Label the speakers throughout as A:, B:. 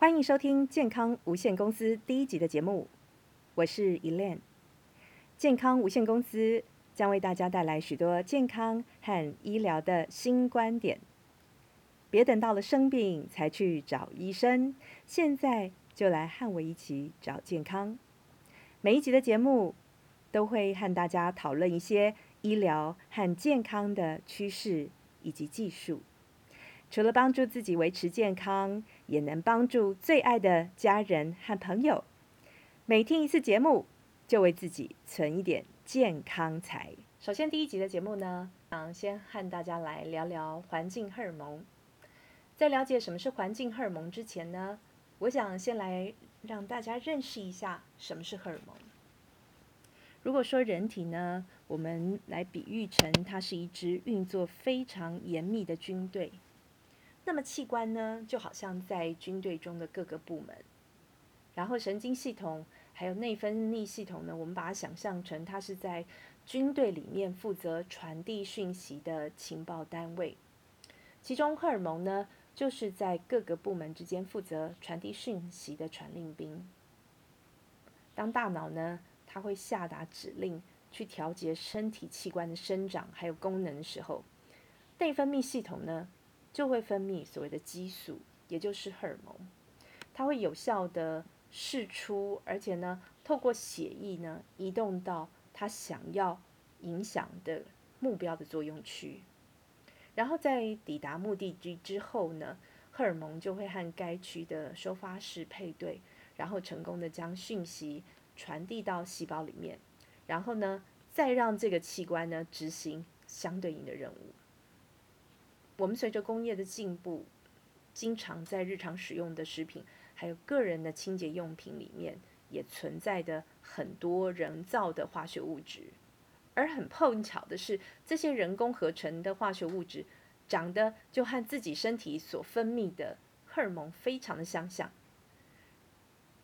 A: 欢迎收听健康无限公司第一集的节目，我是 Elaine。健康无限公司将为大家带来许多健康和医疗的新观点。别等到了生病才去找医生，现在就来和我一起找健康。每一集的节目都会和大家讨论一些医疗和健康的趋势以及技术。除了帮助自己维持健康，也能帮助最爱的家人和朋友。每听一次节目，就为自己存一点健康财。首先，第一集的节目呢，想先和大家来聊聊环境荷尔蒙。在了解什么是环境荷尔蒙之前呢，我想先来让大家认识一下什么是荷尔蒙。如果说人体呢，我们来比喻成它是一支运作非常严密的军队。那么器官呢，就好像在军队中的各个部门，然后神经系统还有内分泌系统呢，我们把它想象成它是在军队里面负责传递讯息的情报单位。其中荷尔蒙呢，就是在各个部门之间负责传递讯息的传令兵。当大脑呢，它会下达指令去调节身体器官的生长还有功能的时候，内分泌系统呢，就会分泌所谓的激素，也就是荷尔蒙，它会有效的释出，而且呢，透过血液呢，移动到它想要影响的目标的作用区，然后在抵达目的地之后呢，荷尔蒙就会和该区的收发室配对，然后成功的将讯息传递到细胞里面，然后呢，再让这个器官呢执行相对应的任务。我们随着工业的进步，经常在日常使用的食品，还有个人的清洁用品里面，也存在的很多人造的化学物质。而很碰巧的是，这些人工合成的化学物质，长得就和自己身体所分泌的荷尔蒙非常的相像。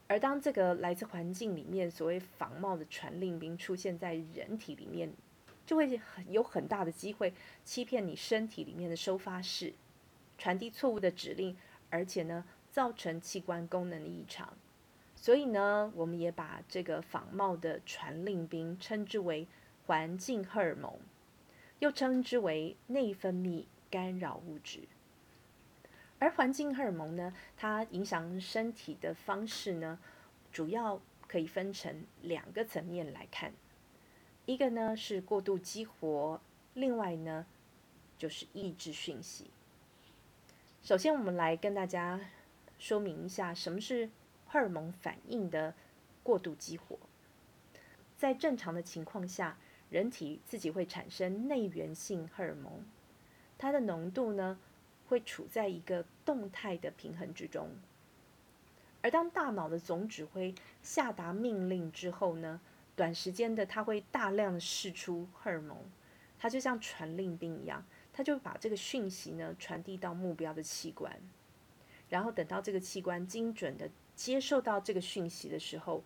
A: 而当这个来自环境里面所谓仿冒的传令兵出现在人体里面，就会很有很大的机会欺骗你身体里面的收发室，传递错误的指令，而且呢，造成器官功能的异常。所以呢，我们也把这个仿冒的传令兵称之为环境荷尔蒙，又称之为内分泌干扰物质。而环境荷尔蒙呢，它影响身体的方式呢，主要可以分成两个层面来看。一个呢是过度激活，另外呢就是抑制讯息。首先，我们来跟大家说明一下什么是荷尔蒙反应的过度激活。在正常的情况下，人体自己会产生内源性荷尔蒙，它的浓度呢会处在一个动态的平衡之中。而当大脑的总指挥下达命令之后呢，短时间的，它会大量的释出荷尔蒙，它就像传令兵一样，它就把这个讯息呢传递到目标的器官，然后等到这个器官精准的接受到这个讯息的时候，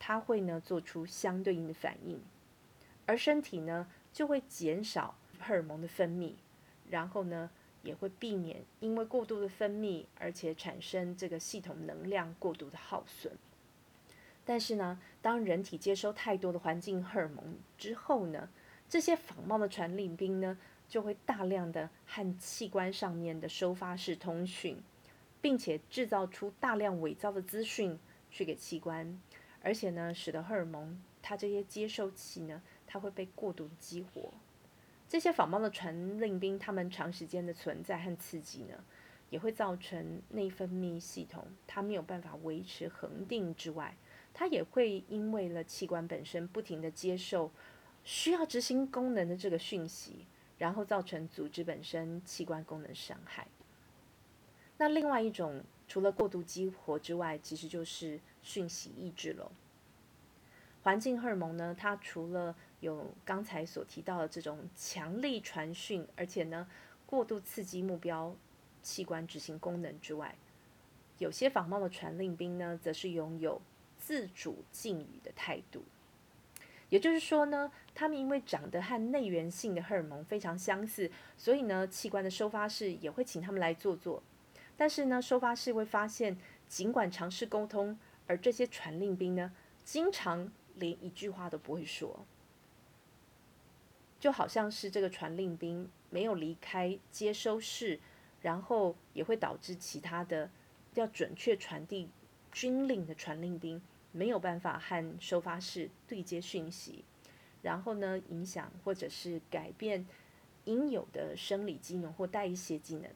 A: 它会呢做出相对应的反应，而身体呢就会减少荷尔蒙的分泌，然后呢也会避免因为过度的分泌而且产生这个系统能量过度的耗损。但是呢，当人体接收太多的环境荷尔蒙之后呢，这些仿冒的传令兵呢，就会大量的和器官上面的收发室通讯，并且制造出大量伪造的资讯去给器官，而且呢，使得荷尔蒙它这些接收器呢，它会被过度的激活。这些仿冒的传令兵，它们长时间的存在和刺激呢，也会造成内分泌系统它没有办法维持恒定之外。它也会因为了器官本身不停地接受需要执行功能的这个讯息，然后造成组织本身器官功能伤害。那另外一种除了过度激活之外，其实就是讯息抑制了。环境荷尔蒙呢，它除了有刚才所提到的这种强力传讯，而且呢过度刺激目标器官执行功能之外，有些仿冒的传令兵呢，则是拥有自主禁语的态度，也就是说呢，他们因为长得和内源性的荷尔蒙非常相似，所以呢，器官的收发室也会请他们来做做。但是呢，收发室会发现，尽管尝试沟通，而这些传令兵呢，经常连一句话都不会说，就好像是这个传令兵没有离开接收室，然后也会导致其他的要准确传递军令的传令兵没有办法和收发室对接讯息，然后呢，影响或者是改变应有的生理机能或代谢机能。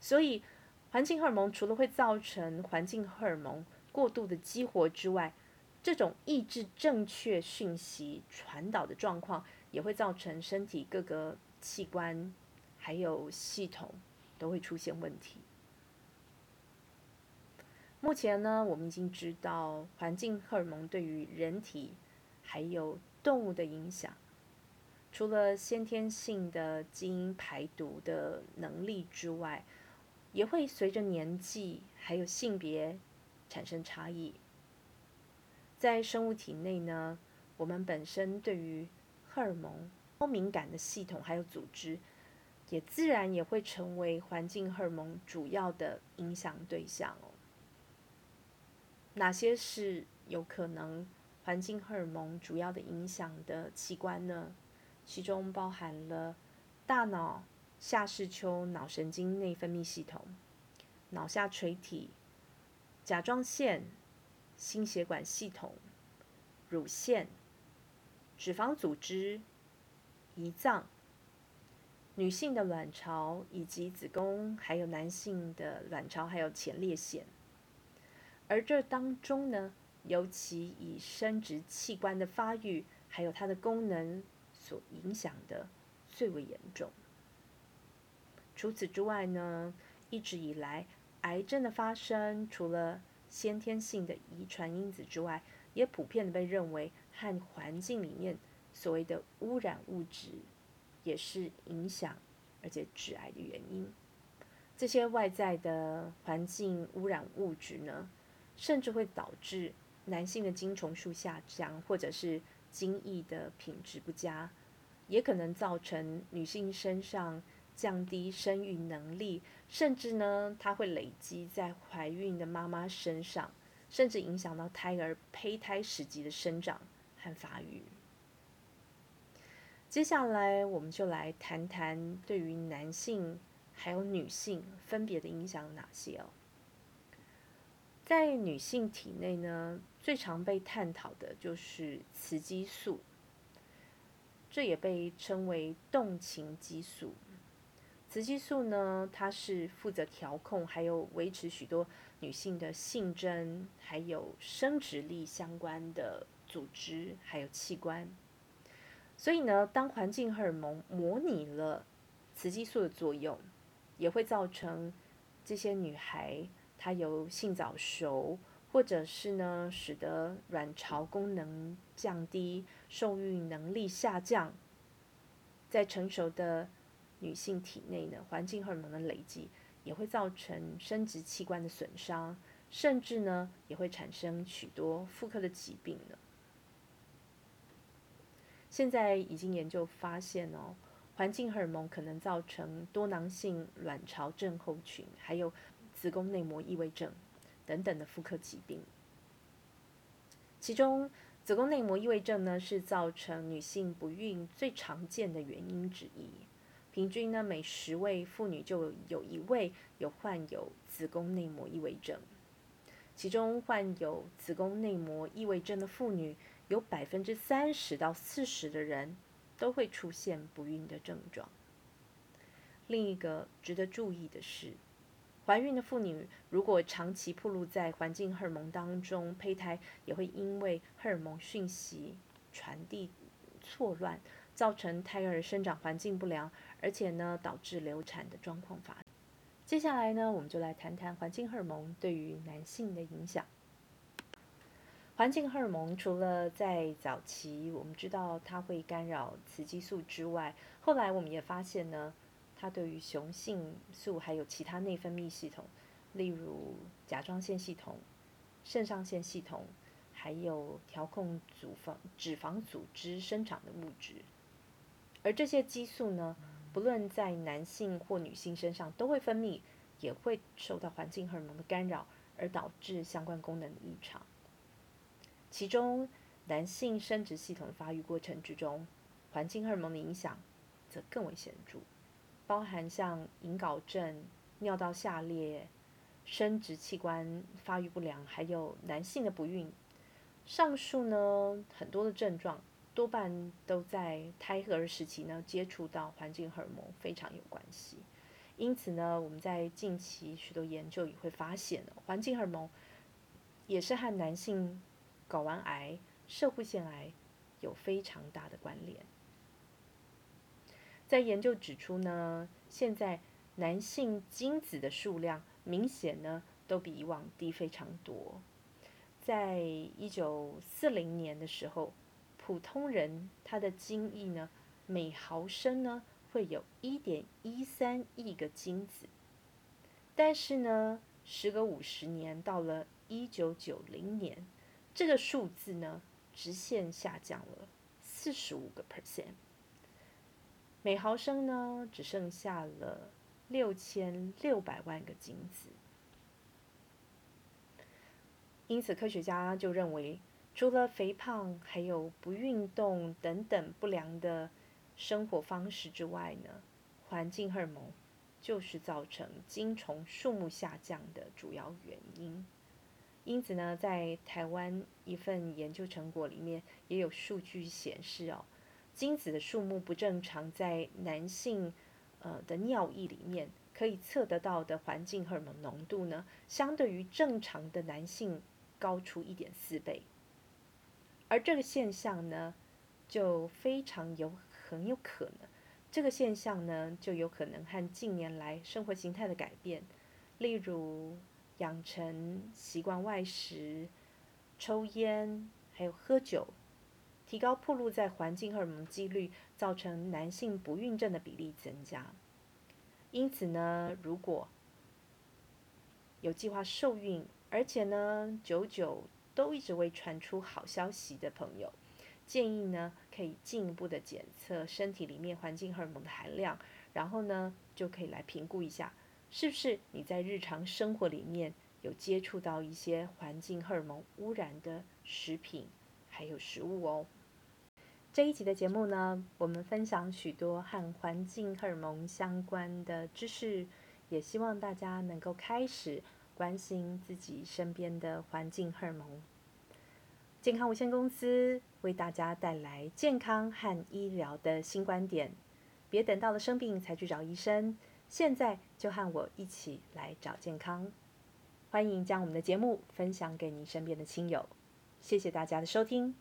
A: 所以，环境荷尔蒙除了会造成环境荷尔蒙过度的激活之外，这种抑制正确讯息传导的状况，也会造成身体各个器官还有系统都会出现问题。目前呢，我们已经知道环境荷尔蒙对于人体还有动物的影响，除了先天性的基因排毒的能力之外，也会随着年纪还有性别产生差异。在生物体内呢，我们本身对于荷尔蒙高敏感的系统还有组织，也自然也会成为环境荷尔蒙主要的影响对象哦。哪些是有可能环境荷尔蒙主要的影响的器官呢？其中包含了大脑。下视丘脑神经内分泌系统、脑下垂体、甲状腺、心血管系统、乳腺、脂肪组织、胰脏、女性的卵巢以及子宫，还有男性的卵巢，还有前列腺。而这当中呢，尤其以生殖器官的发育还有它的功能所影响的最为严重。除此之外呢，一直以来，癌症的发生除了先天性的遗传因子之外，也普遍的被认为和环境里面所谓的污染物质也是影响而且致癌的原因。这些外在的环境污染物质呢，甚至会导致男性的精虫数下降，或者是精液的品质不佳，也可能造成女性身上。降低生育能力，甚至呢，它会累积在怀孕的妈妈身上，甚至影响到胎儿胚胎时期的生长和发育。接下来，我们就来谈谈对于男性还有女性分别的影响有哪些哦。在女性体内呢，最常被探讨的就是雌激素，这也被称为动情激素。雌激素呢，它是负责调控还有维持许多女性的性征还有生殖力相关的组织还有器官。所以呢，当环境荷尔蒙模拟了雌激素的作用，也会造成这些女孩它有性早熟，或者是呢，使得卵巢功能降低、受孕能力下降，在成熟的。女性体内呢，环境荷尔蒙的累积也会造成生殖器官的损伤，甚至呢也会产生许多妇科的疾病呢。现在已经研究发现哦，环境荷尔蒙可能造成多囊性卵巢症候群，还有子宫内膜异位症等等的妇科疾病。其中，子宫内膜异位症呢是造成女性不孕最常见的原因之一。平均呢，每十位妇女就有一位有患有子宫内膜异位症，其中患有子宫内膜异位症的妇女，有百分之三十到四十的人都会出现不孕的症状。另一个值得注意的是，怀孕的妇女如果长期暴露在环境荷尔蒙当中，胚胎也会因为荷尔蒙讯息传递错乱，造成胎儿生长环境不良。而且呢，导致流产的状况发生。接下来呢，我们就来谈谈环境荷尔蒙对于男性的影响。环境荷尔蒙除了在早期我们知道它会干扰雌激素之外，后来我们也发现呢，它对于雄性素还有其他内分泌系统，例如甲状腺系统、肾上腺系统，还有调控脂肪脂肪组织生长的物质。而这些激素呢，不论在男性或女性身上都会分泌，也会受到环境荷尔蒙的干扰，而导致相关功能的异常。其中，男性生殖系统的发育过程之中，环境荷尔蒙的影响则更为显著，包含像隐睾症、尿道下裂、生殖器官发育不良，还有男性的不孕。上述呢，很多的症状多半都在胎儿时期呢接触到环境荷尔蒙非常有关系。因此呢，我们在近期许多研究也会发现，环境荷尔蒙也是和男性睾丸癌、摄护腺癌有非常大的关联。在研究指出呢，现在男性精子的数量明显呢都比以往低非常多。在一九四零年的时候，普通人他的精液呢，每毫升呢会有一点一三亿个精子，但是呢，时隔五十年，到了一九九零年，这个数字呢直线下降了四十五个 percent，每毫升呢只剩下了六千六百万个精子。因此，科学家就认为，除了肥胖，还有不运动等等不良的生活方式之外呢，环境荷尔蒙就是造成精虫数目下降的主要原因。因此呢，在台湾一份研究成果里面也有数据显示哦，精子的数目不正常，在男性呃的尿液里面可以测得到的环境荷尔蒙浓度呢，相对于正常的男性。高出一点四倍，而这个现象呢，就非常有很有可能，这个现象呢，就有可能和近年来生活形态的改变，例如养成习惯外食、抽烟，还有喝酒，提高暴露在环境荷尔蒙几率，造成男性不孕症的比例增加。因此呢，如果有计划受孕，而且呢，久久都一直未传出好消息的朋友，建议呢可以进一步的检测身体里面环境荷尔蒙的含量，然后呢就可以来评估一下，是不是你在日常生活里面有接触到一些环境荷尔蒙污染的食品还有食物哦。这一集的节目呢，我们分享许多和环境荷尔蒙相关的知识，也希望大家能够开始。关心自己身边的环境荷尔蒙，健康无限公司为大家带来健康和医疗的新观点。别等到了生病才去找医生，现在就和我一起来找健康。欢迎将我们的节目分享给你身边的亲友。谢谢大家的收听。